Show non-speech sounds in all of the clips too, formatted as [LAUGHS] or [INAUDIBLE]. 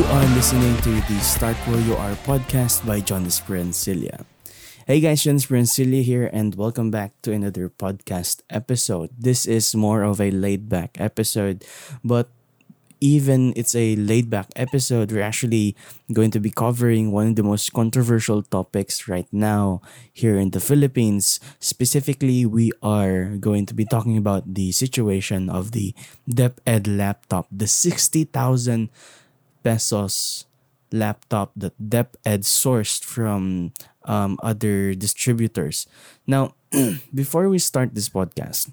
You are listening to the Start Where You Are podcast by John Esperancilla. Hey guys, John Esperancilla here, and welcome back to another podcast episode. This is more of a laid back episode, but even it's a laid back episode, we're actually going to be covering one of the most controversial topics right now here in the Philippines. Specifically, we are going to be talking about the situation of the DepEd laptop, the 60,000 pesos laptop that DepEd sourced from um, other distributors. Now, [CLEARS THROAT] before we start this podcast,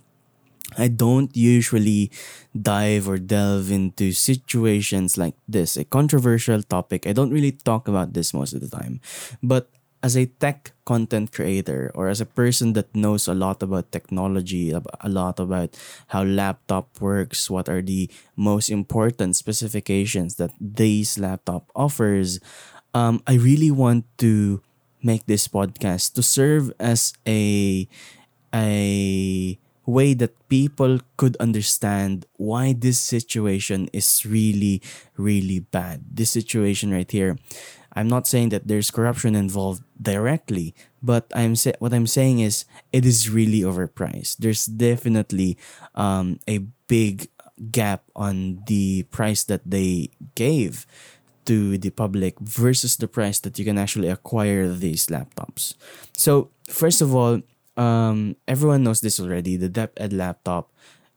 I don't usually dive or delve into situations like this, a controversial topic. I don't really talk about this most of the time. But as a tech content creator or as a person that knows a lot about technology, a lot about how laptop works, what are the most important specifications that this laptop offers, um, I really want to make this podcast to serve as a a way that people could understand why this situation is really, really bad. This situation right here. I'm not saying that there's corruption involved directly, but I'm say- what I'm saying is it is really overpriced. There's definitely um, a big gap on the price that they gave to the public versus the price that you can actually acquire these laptops. So, first of all, um, everyone knows this already. The DepEd laptop,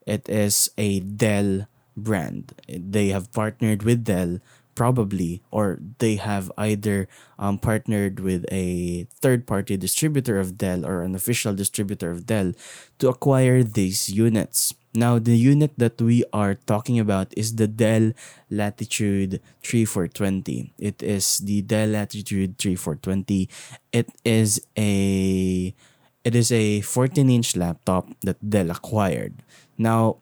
it is a Dell brand. They have partnered with Dell probably or they have either um, partnered with a third party distributor of Dell or an official distributor of Dell to acquire these units. Now, the unit that we are talking about is the Dell Latitude 3420. It is the Dell Latitude 3420. It is a it is a 14-inch laptop that Dell acquired. Now,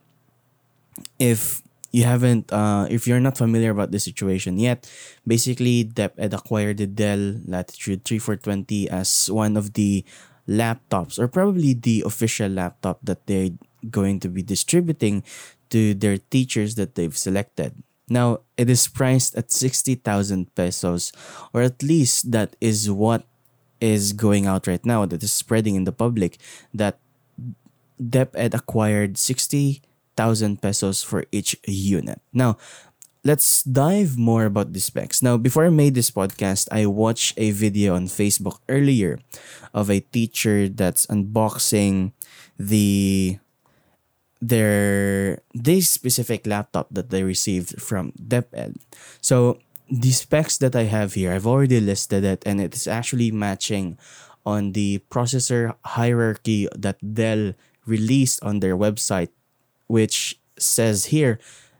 if you haven't, uh, if you're not familiar about the situation yet, basically DepEd acquired the Dell Latitude 3420 as one of the laptops, or probably the official laptop that they're going to be distributing to their teachers that they've selected. Now, it is priced at 60,000 pesos, or at least that is what is going out right now that is spreading in the public that DepEd acquired 60,000 pesos for each unit. Now, let's dive more about the specs. Now, before I made this podcast, I watched a video on Facebook earlier of a teacher that's unboxing the their this specific laptop that they received from DepEd. So the specs that I have here, I've already listed it and it is actually matching on the processor hierarchy that Dell released on their website, which says here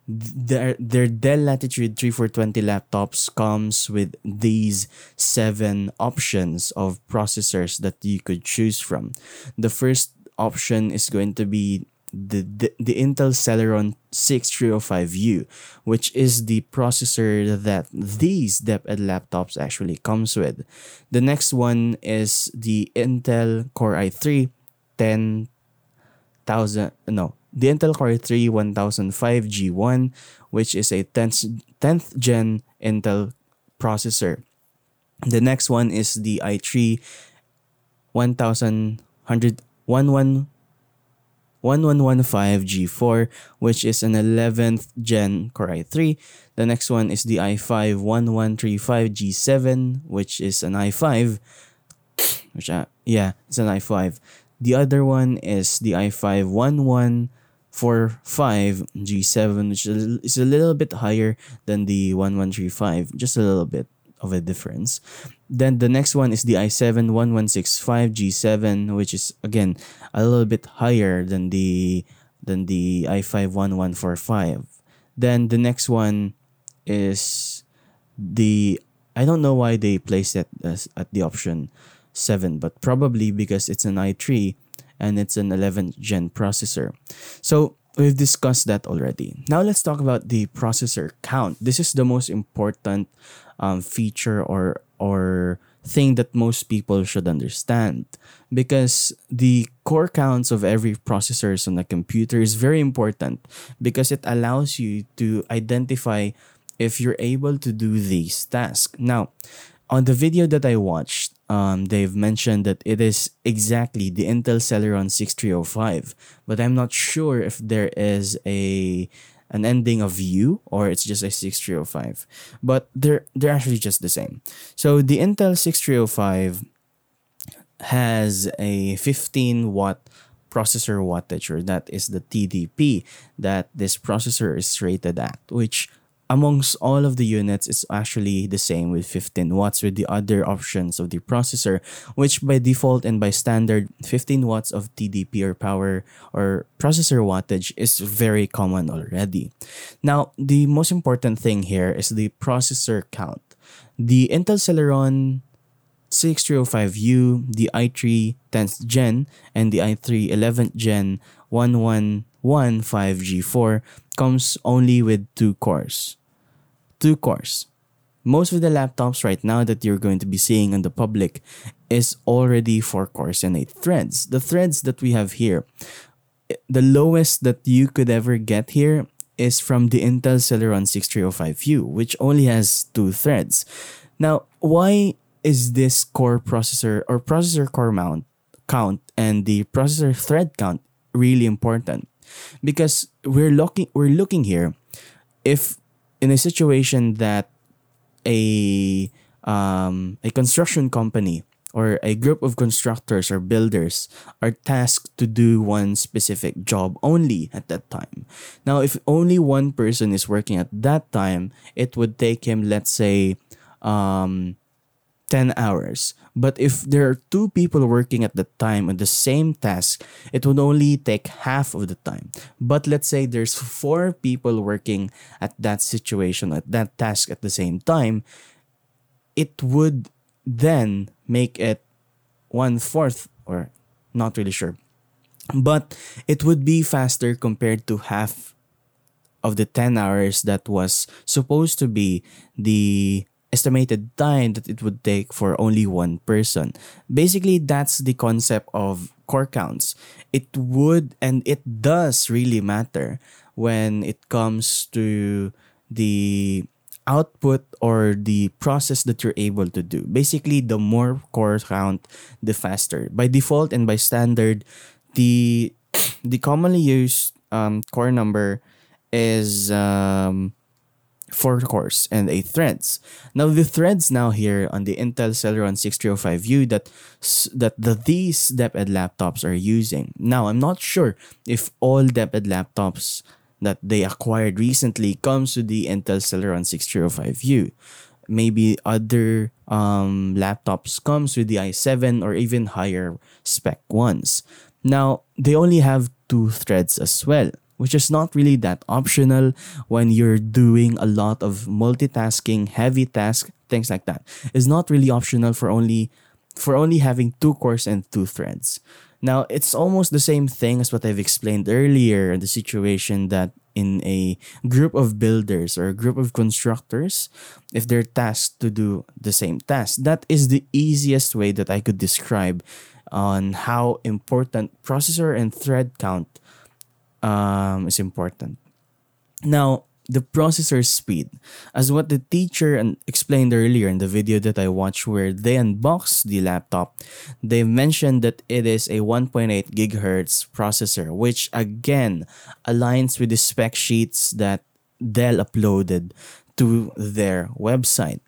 their their Dell Latitude 3420 laptops comes with these seven options of processors that you could choose from. The first option is going to be the, the, the Intel Celeron 6305U, which is the processor that these DepEd laptops actually comes with. The next one is the Intel Core i3 10000 no, the Intel Core i3 1005 G1, which is a 10th, 10th gen Intel processor. The next one is the i3 1100 1115G4, which is an 11th gen Core i3. The next one is the i5 1135G7, which is an i5. Which, uh, yeah, it's an i5. The other one is the i5 1145G7, which is a little bit higher than the 1135, just a little bit of a difference. Then the next one is the i7 1165G7, which is again a little bit higher than the than the i5 1145. Then the next one is the I don't know why they placed it as at the option 7, but probably because it's an i3 and it's an 11th gen processor. So we've discussed that already. Now let's talk about the processor count. This is the most important um, feature or or thing that most people should understand because the core counts of every processors on a computer is very important because it allows you to identify if you're able to do these tasks. Now, on the video that I watched, um, they've mentioned that it is exactly the Intel Celeron 6305, but I'm not sure if there is a an ending of U or it's just a 6305. But they're they're actually just the same. So the Intel 6305 has a 15 watt processor wattage or that is the TDP that this processor is rated at which amongst all of the units, it's actually the same with 15 watts with the other options of the processor, which by default and by standard, 15 watts of TDP or power or processor wattage is very common already. Now, the most important thing here is the processor count. The Intel Celeron 6305U, the i3 10th gen, and the i3 11th gen 1115G4 comes only with two cores two cores. Most of the laptops right now that you're going to be seeing in the public is already four cores and eight threads. The threads that we have here, the lowest that you could ever get here is from the Intel Celeron 6305U, which only has two threads. Now, why is this core processor or processor core mount count and the processor thread count really important? Because we're looking we're looking here if in a situation that a um, a construction company or a group of constructors or builders are tasked to do one specific job only at that time. Now, if only one person is working at that time, it would take him, let's say, um, 10 hours. But if there are two people working at the time on the same task, it would only take half of the time. But let's say there's four people working at that situation, at that task at the same time, it would then make it one fourth, or not really sure. But it would be faster compared to half of the 10 hours that was supposed to be the estimated time that it would take for only one person. Basically, that's the concept of core counts. It would and it does really matter when it comes to the output or the process that you're able to do. Basically, the more core count, the faster. By default and by standard, the the commonly used um, core number is um, four cores and eight threads. Now the threads now here on the Intel Celeron 6305U that that the, these DepEd laptops are using. Now I'm not sure if all DepEd laptops that they acquired recently comes with the Intel Celeron 6305U. Maybe other um, laptops comes with the i7 or even higher spec ones. Now they only have two threads as well which is not really that optional when you're doing a lot of multitasking, heavy tasks, things like that. It's not really optional for only for only having two cores and two threads. Now, it's almost the same thing as what I've explained earlier the situation that in a group of builders or a group of constructors, if they're tasked to do the same task, that is the easiest way that I could describe on how important processor and thread count um, is important. Now, the processor speed, as what the teacher explained earlier in the video that I watched where they unboxed the laptop, they mentioned that it is a 1.8 gigahertz processor, which again aligns with the spec sheets that Dell uploaded to their website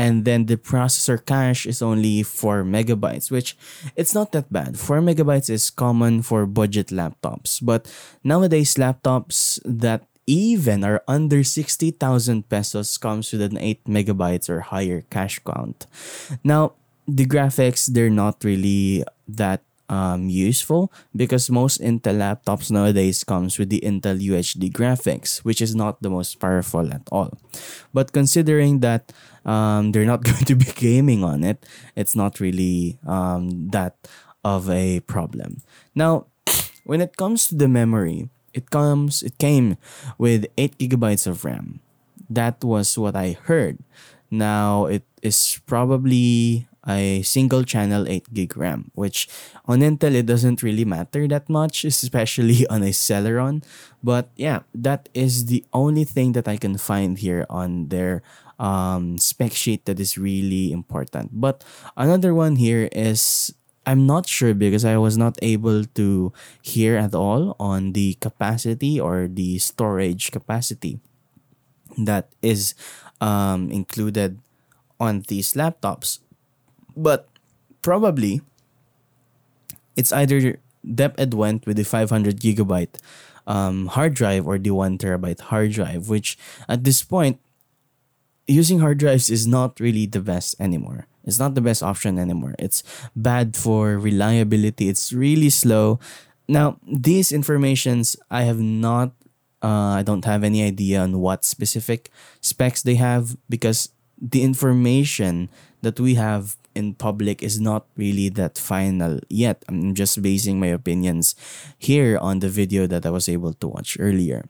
and then the processor cache is only 4 megabytes which it's not that bad. 4 megabytes is common for budget laptops. But nowadays laptops that even are under 60,000 pesos comes with an 8 megabytes or higher cache count. Now the graphics they're not really that um, useful because most Intel laptops nowadays comes with the Intel UHD graphics, which is not the most powerful at all. But considering that um, they're not [LAUGHS] going to be gaming on it, it's not really um, that of a problem. Now, when it comes to the memory, it comes it came with 8 gigabytes of RAM. That was what I heard. Now it is probably a single channel 8 gig RAM, which on Intel it doesn't really matter that much, especially [LAUGHS] on a Celeron. But yeah, that is the only thing that I can find here on their um, spec sheet that is really important. But another one here is I'm not sure because I was not able to hear at all on the capacity or the storage capacity that is um, included on these laptops. But probably it's either DepEd went with the 500 gigabyte um, hard drive or the 1 terabyte hard drive, which at this point, using hard drives is not really the best anymore. It's not the best option anymore. It's bad for reliability. It's really slow. Now, these informations I have not uh, I don't have any idea on what specific specs they have because the information that we have in public is not really that final yet. I'm just basing my opinions here on the video that I was able to watch earlier.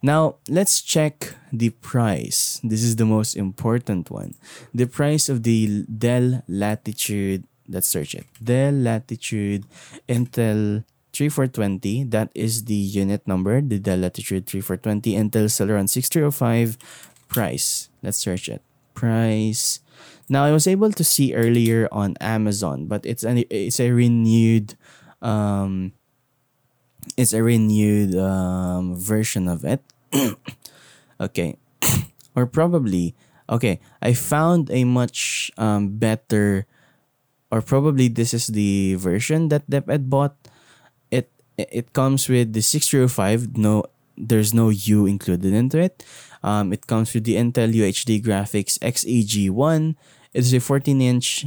Now, let's check the price. This is the most important one. The price of the Dell Latitude, let's search it. Dell Latitude Intel 3420, that is the unit number, the Dell Latitude 3420 Intel Celeron 6305 price. Let's search it. Price now I was able to see earlier on Amazon, but it's an it's a renewed um it's a renewed um version of it. [COUGHS] okay. [COUGHS] or probably okay, I found a much um better or probably this is the version that DepEd bought. It it comes with the 605 no there's no U included into it. Um, it comes with the Intel UHD Graphics XEG1. It's a 14 inch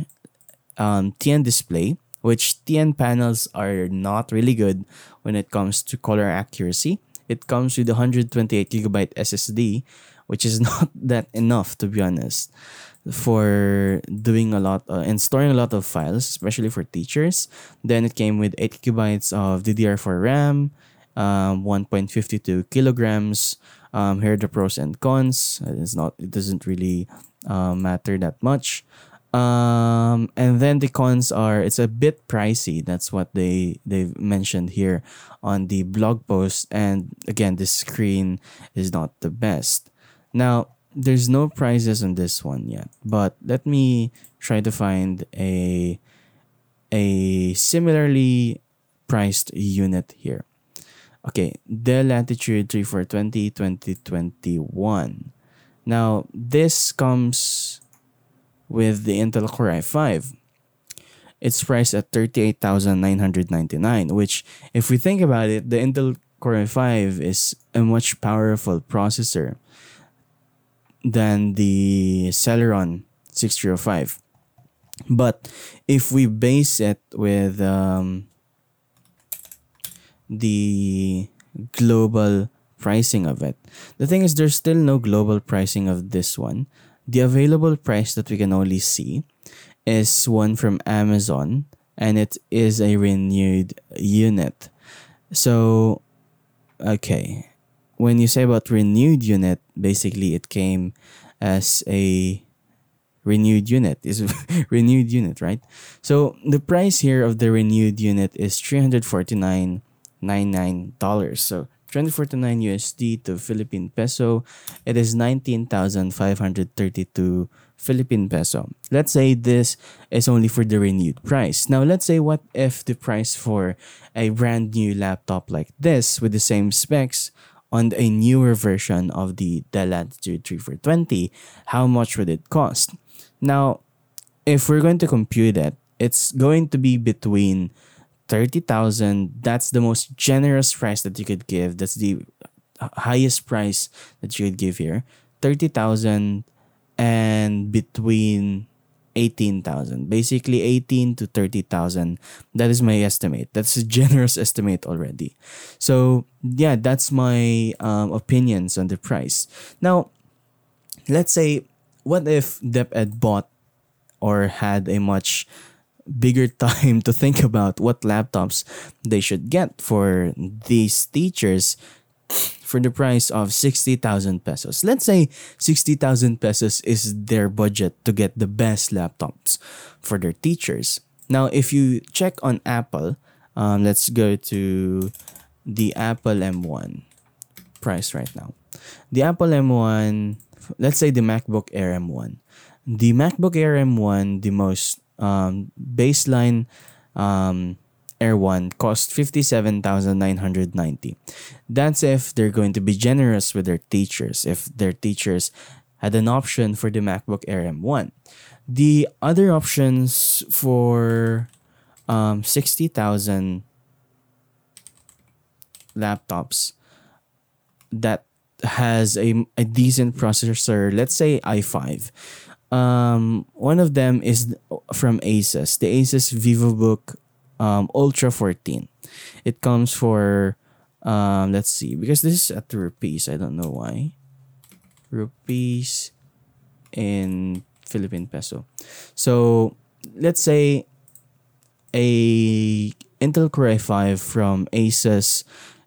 um, TN display, which TN panels are not really good when it comes to color accuracy. It comes with 128 gigabyte SSD, which is [LAUGHS] not that enough to be honest for doing a lot uh, and storing a lot of files, especially for teachers. Then it came with 8 gigabytes of DDR4 RAM, um, 1.52 kilograms. Um, here are the pros and cons. It's not. It doesn't really uh, matter that much. Um, and then the cons are it's a bit pricey. That's what they they've mentioned here on the blog post. And again, the screen is not the best. Now there's no prices on this one yet, but let me try to find a a similarly priced unit here. Okay, the Latitude 3420 2021. Now, this comes with the Intel Core i5. It's priced at 38,999, which, if we think about it, the Intel Core i5 is a much powerful processor than the Celeron 6305. But if we base it with um, the global pricing of it. The thing is, there's still no global pricing of this one. The available price that we can only see is one from Amazon, and it is a renewed unit. So, okay, when you say about renewed unit, basically it came as a renewed unit is [LAUGHS] renewed unit right so the price here of the renewed unit is 349 $99. So 2049 USD to Philippine peso, it is 19,532 Philippine peso. Let's say this is only for the renewed price. Now, let's say what if the price for a brand new laptop like this with the same specs on a newer version of the Dell Latitude 3420, how much would it cost? Now, if we're going to compute it, it's going to be between 30,000 that's the most generous price that you could give. That's the highest price that you could give here. 30,000 and between 18,000 basically 18 to 30,000 that is my estimate. That's a [LAUGHS] generous estimate already. So yeah that's my um, opinions on the price. Now let's say what if DepEd bought or had a much bigger [LAUGHS] time to think about what laptops they should get for these teachers for the price of 60,000 pesos. Let's say 60,000 pesos is their budget to get the best laptops for their teachers. Now, if you check on Apple, um, let's go to the Apple M1 price right now. The Apple M1, let's say the MacBook Air M1. The MacBook Air M1, the most um, baseline um, Air 1 cost 57,990. That's if they're going to be generous with their teachers, if their teachers had an option for the MacBook Air M1. The other options for um, 60,000 laptops that has a, a decent processor, let's say i5. Um, one of them is from Asus, the Asus VivoBook um, Ultra 14. It comes for, um, let's see, because this is at rupees. I don't know why. Rupees in Philippine peso. So let's say a Intel Core i5 from Asus.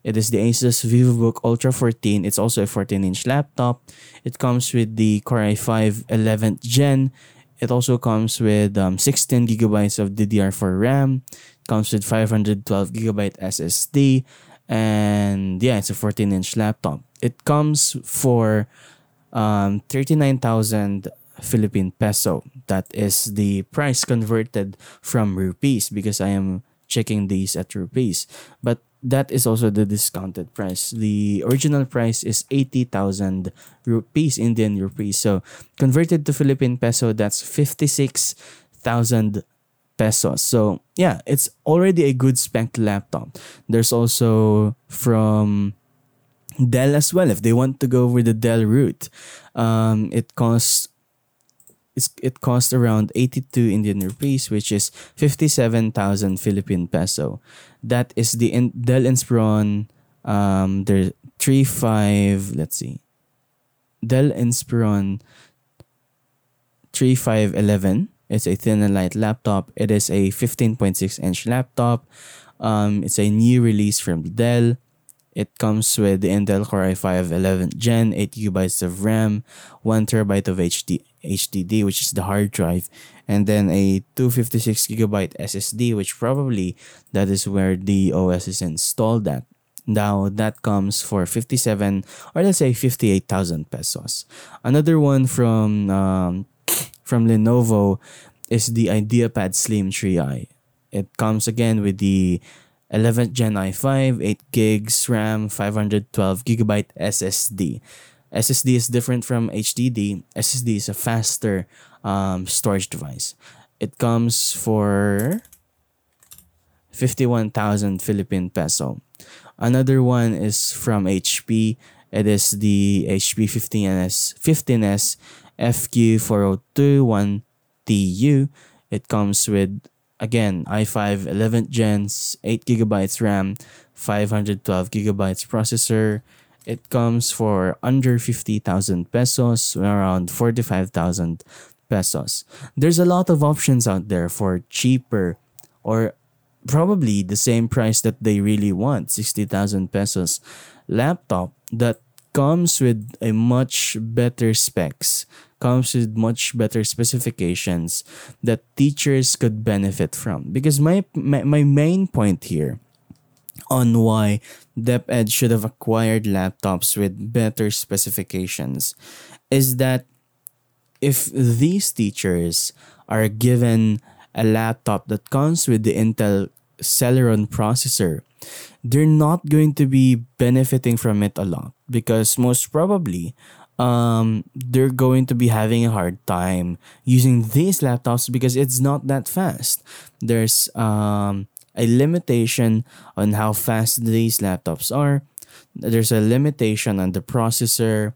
It is the Asus VivoBook Ultra 14. It's also a 14-inch laptop. It comes with the Core i5 11th Gen. It also comes with um, 16 gigabytes of DDR4 RAM. Comes with 512 gigabyte SSD. And yeah, it's a 14-inch laptop. It comes for um, 39,000 Philippine peso. That is the price converted from rupees because I am checking these at rupees. But that is also the discounted price. The original price is 80,000 rupees, Indian rupees. So converted to Philippine peso, that's 56,000 pesos. So yeah, it's already a good spec laptop. There's also from Dell as well. If they want to go with the Dell route, um, it costs it cost around 82 Indian rupees, which is 57,000 Philippine peso. That is the in, Dell Inspiron, um, the 35, let's see, Dell Inspiron 3511. It's a thin and light laptop. It is a 15.6 inch laptop. Um, it's a new release from Dell. It comes with the Intel Core i5 11th Gen, 8 gigabytes of RAM, 1 terabyte of HD, HDD, which is the hard drive, and then a 256 gigabyte SSD, which probably that is where the OS is installed at. Now that comes for 57 or let's say 58,000 pesos. Another one from um, from Lenovo is the IdeaPad Slim 3i. It comes again with the 11th Gen i5, 8 gigs RAM, 512 gigabyte SSD. SSD is different from HDD. SSD is a faster um, storage device. It comes for 51,000 Philippine peso. Another one is from HP. It is the HP 15S 15S FQ4021TU. It comes with again i5 11th gens 8 gigabytes ram 512 gigabytes processor it comes for under 50,000 pesos around 45,000 pesos there's a lot of options out there for cheaper or probably the same price that they really want 60,000 pesos laptop that comes with a much better specs comes with much better specifications that teachers could benefit from. Because my, my, my main point here on why DepEd should have acquired laptops with better specifications is that if these teachers are given a laptop that comes with the Intel Celeron processor, they're not going to be benefiting from it a lot because most probably um, they're going to be having a hard time using these laptops because it's not that fast. There's um, a limitation on how fast these laptops are. There's a limitation on the processor,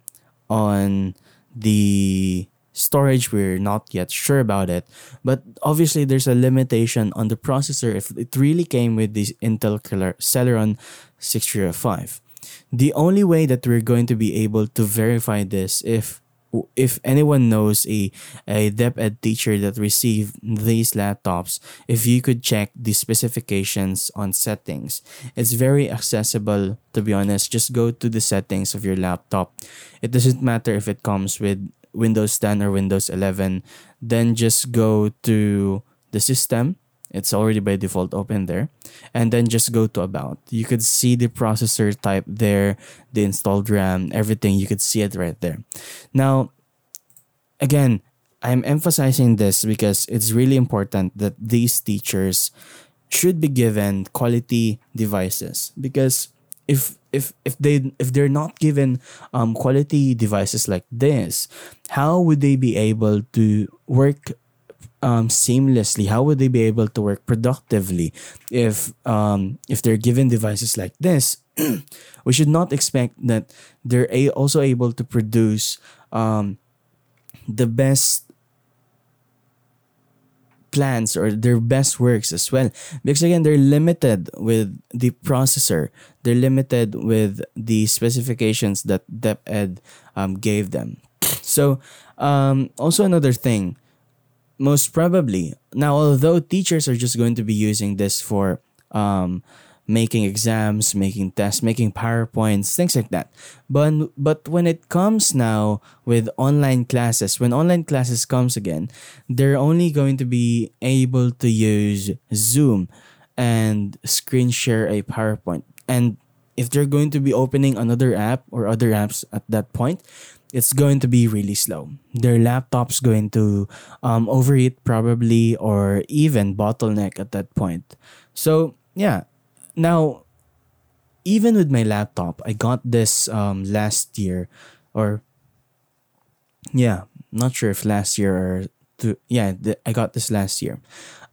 on the storage. We're not yet sure about it. But obviously, there's a limitation on the processor if it really came with this Intel Celeron 6305 the only way that we're going to be able to verify this if if anyone knows a a DepEd teacher that received these laptops, if you could check the specifications on settings, it's very accessible. To be honest, just go to the settings of your laptop. It doesn't matter if it comes with Windows 10 or Windows 11. Then just go to the system it's already by default open there. And then just go to about. You could see the processor type there, the installed RAM, everything. You could see it right there. Now, again, I'm emphasizing this because it's really important that these teachers should be given quality devices because if if if they if they're not given um, quality devices like this, how would they be able to work um, seamlessly? How would they be able to work productively if um, if they're given devices like this? [CLEARS THROAT] we should not expect that they're a- also able to produce um, the best plans or their best works as well because again they're limited with the processor they're limited with the specifications that DepEd um, gave them so um, also another thing most probably. Now, although teachers are just going to be using this for um, making exams, making tests, making PowerPoints, things like that. But but when it comes now with online classes, when online classes comes again, they're only going to be able to use Zoom and screen share a PowerPoint. And if they're going to be opening another app or other apps at that point, it's going to be really slow. Their laptop's going to um, overheat probably or even bottleneck at that point. So yeah, now even with my laptop, I got this um, last year or yeah, not sure if last year or yeah, I got this last year.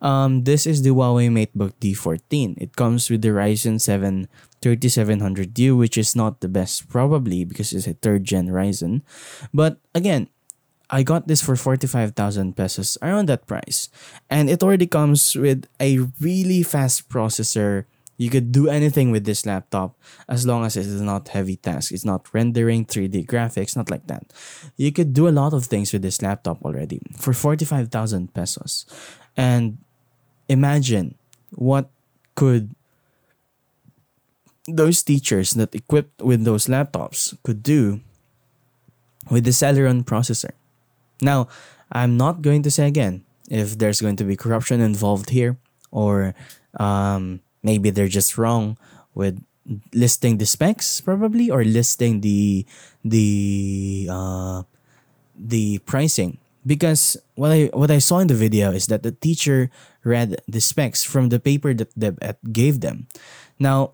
Um, this is the Huawei MateBook D14. It comes with the Ryzen 7 3700U, which is not the best probably because it's a third gen Ryzen. But again, I got this for 45,000 pesos, around that price. And it already comes with a really fast processor. You could do anything with this laptop as long as it is not heavy task. It's not rendering 3D graphics, not like that. You could do a lot of things with this laptop already for 45,000 pesos. And imagine what could those teachers that equipped with those laptops could do with the Celeron processor. Now, I'm not going to say again if there's going to be corruption involved here or um, maybe they're just wrong with listing the specs probably or listing the the uh, the pricing because what I what I saw in the video is that the teacher read the specs from the paper that they gave them. Now,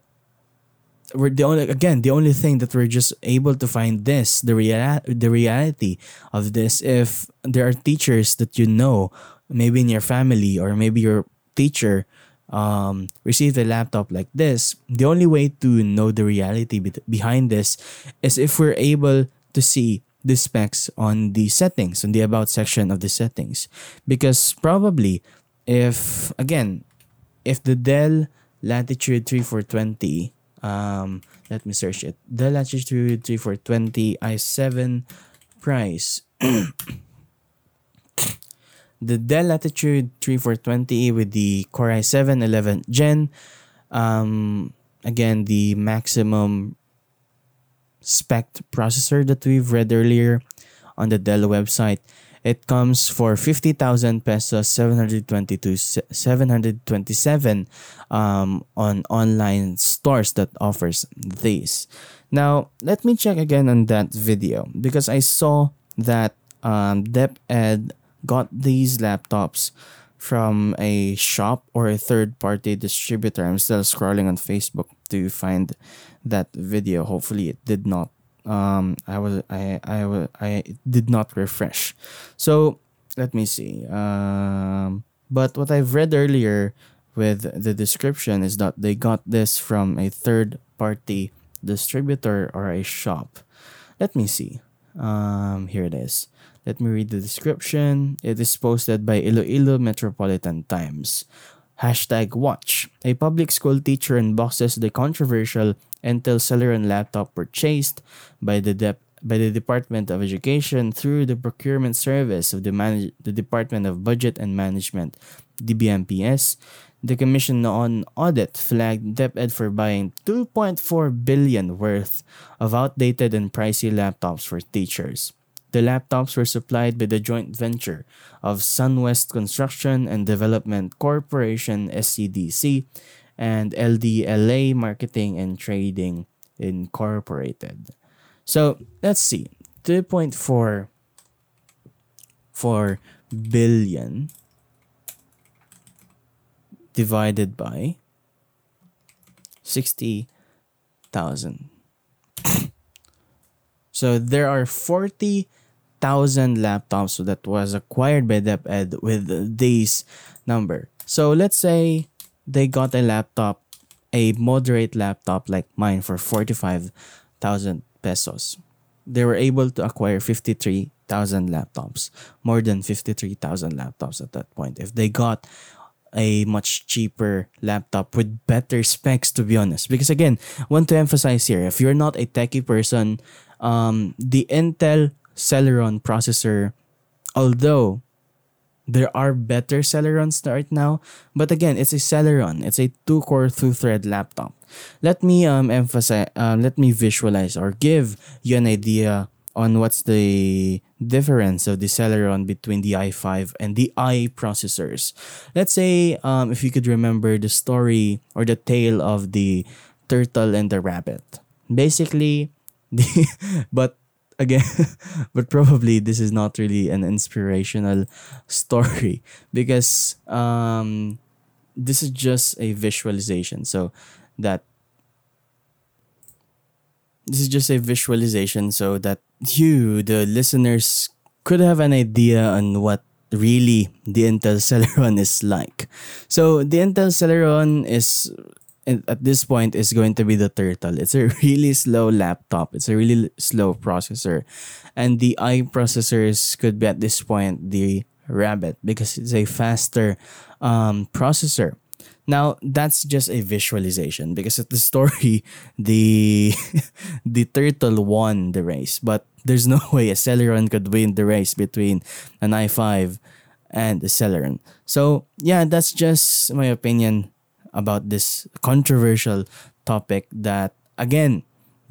we're the only again the only thing that we're just able to find this the real the reality of this if there are teachers that you know maybe in your family or maybe your teacher um, received a laptop like this the only way to know the reality be- behind this is if we're able to see the specs on the settings on the about section of the settings because probably if again if the Dell Latitude 3420 um, let me search it. The Latitude 3420 i7 price. [CLEARS THROAT] the Dell Latitude 3420 with the Core i7 11th Gen. Um, again, the maximum spec processor that we've read earlier on the Dell website. It comes for 50,000 pesos, 722 727 um, on online stores that offers these. Now, let me check again on that video because I saw that um, DepEd got these laptops from a shop or a third party distributor. I'm still scrolling on Facebook to find that video. Hopefully, it did not um, I was I I was I did not refresh. So let me see. Um, but what I've read earlier with the description is that they got this from a third party distributor or a shop. Let me see. Um, here it is. Let me read the description. It is posted by Iloilo Metropolitan Times. Hashtag watch. A public school teacher unboxes the controversial Intel Celeron laptop purchased by the by the Department of Education through the procurement service of the, manage- the Department of Budget and Management, DBMPS. The Commission on Audit flagged DepEd for buying 2.4 billion worth of outdated and pricey laptops for teachers. The laptops were supplied by the joint venture of SunWest Construction and Development Corporation SCDC and LDLA Marketing and Trading Incorporated. So let's see. 2.4 4 billion divided by 60,000. so there are 40,000 laptops that was acquired by DepEd with this number. So let's say they got a laptop, a moderate laptop like mine for 45,000 pesos. They were able to acquire 53,000 laptops, more than 53,000 laptops at that point. If they got a much cheaper laptop with better specs, to be honest. Because again, want to emphasize here, if you're not a techie person, um, the Intel Celeron processor, although there are better Celerons right now, but again, it's a Celeron. It's a two-core, two-thread laptop. Let me um emphasize, uh, let me visualize or give you an idea on what's the difference of the Celeron between the i5 and the i processors. Let's say um, if you could remember the story or the tale of the turtle and the rabbit. Basically, [LAUGHS] the, but again, [LAUGHS] but probably this is not really an inspirational story [LAUGHS] because um, this is just a visualization. So that this is just a visualization so that you, the listeners, could have an idea on what really the Intel Celeron [LAUGHS] is like. So the Intel Celeron is at this point is going to be the turtle. It's a [LAUGHS] really slow laptop. It's a really slow processor. And the i processors could be at this point the rabbit because it's a faster um, processor. Now that's just a visualization because at the story, [LAUGHS] the [LAUGHS] the turtle won the race, but there's no [LAUGHS] way a Celeron could win the race between an i5 and a Celeron. So yeah, that's just my opinion about this controversial topic that again,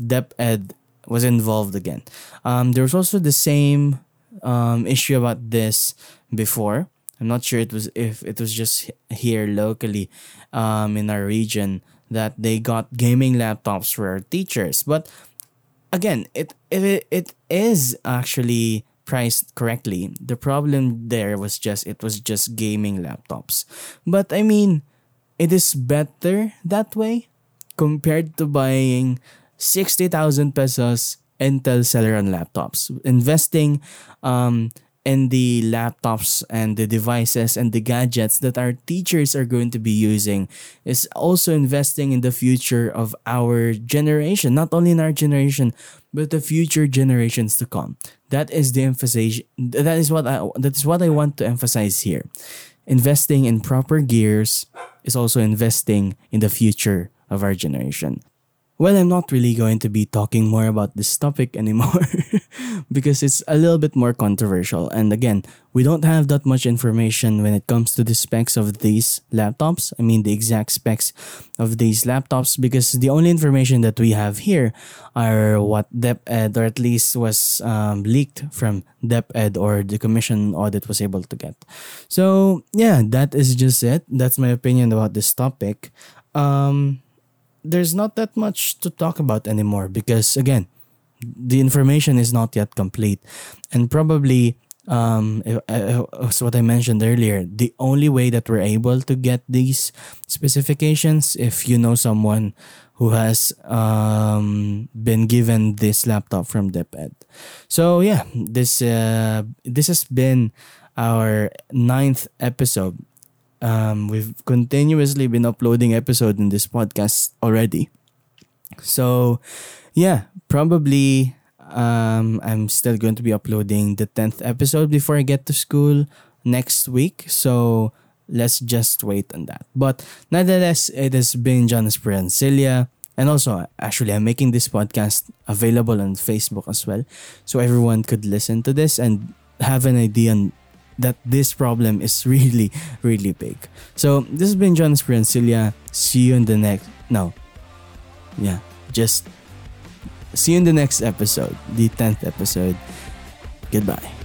DepEd was involved again. Um, there was also the same um, issue about this before I'm not sure it was if it was just here locally um, in our region that they got gaming laptops for our teachers. But again, it it, it is actually priced correctly. The problem there was just it was just gaming laptops. But I mean, it is better that way compared to buying 60,000 pesos Intel Celeron laptops. Investing um, and the laptops and the devices and the gadgets that our teachers are going to be using is also investing in the future of our generation not only in our generation but the future generations to come. That is the emphasis that is what I, that is what I want to emphasize here. Investing in proper gears is also investing in the future of our generation well, I'm not really going to be talking more about this topic [LAUGHS] anymore [LAUGHS] because it's a little bit more controversial. And again, we don't have that much information when it comes to the specs of these laptops. I mean, the exact specs of these laptops because the only information that we have here are what DepEd, or at least was um, leaked from DepEd or the commission audit was able to get. So, yeah, that is just it. That's my opinion about this topic. Um, there's not that much to talk about anymore because again the information is not yet complete. And probably um as what i mentioned earlier the only way that we're able to get these specifications if you know someone who has um been given this laptop from DepEd. So yeah this uh this has been our ninth episode um, we've continuously been uploading episodes in this podcast already. So, yeah, probably um, I'm still going to be uploading the 10th episode before I get to school next week. So, let's just wait on that. But nonetheless, it has been John Celia, and also, actually, I'm making this podcast available on Facebook as well. So everyone could listen to this and have an idea on that this problem is [LAUGHS] really, really big. So this has been John Esperancilla. See you in the next. No. Yeah. Just see you in the next episode, the 10th episode. Goodbye.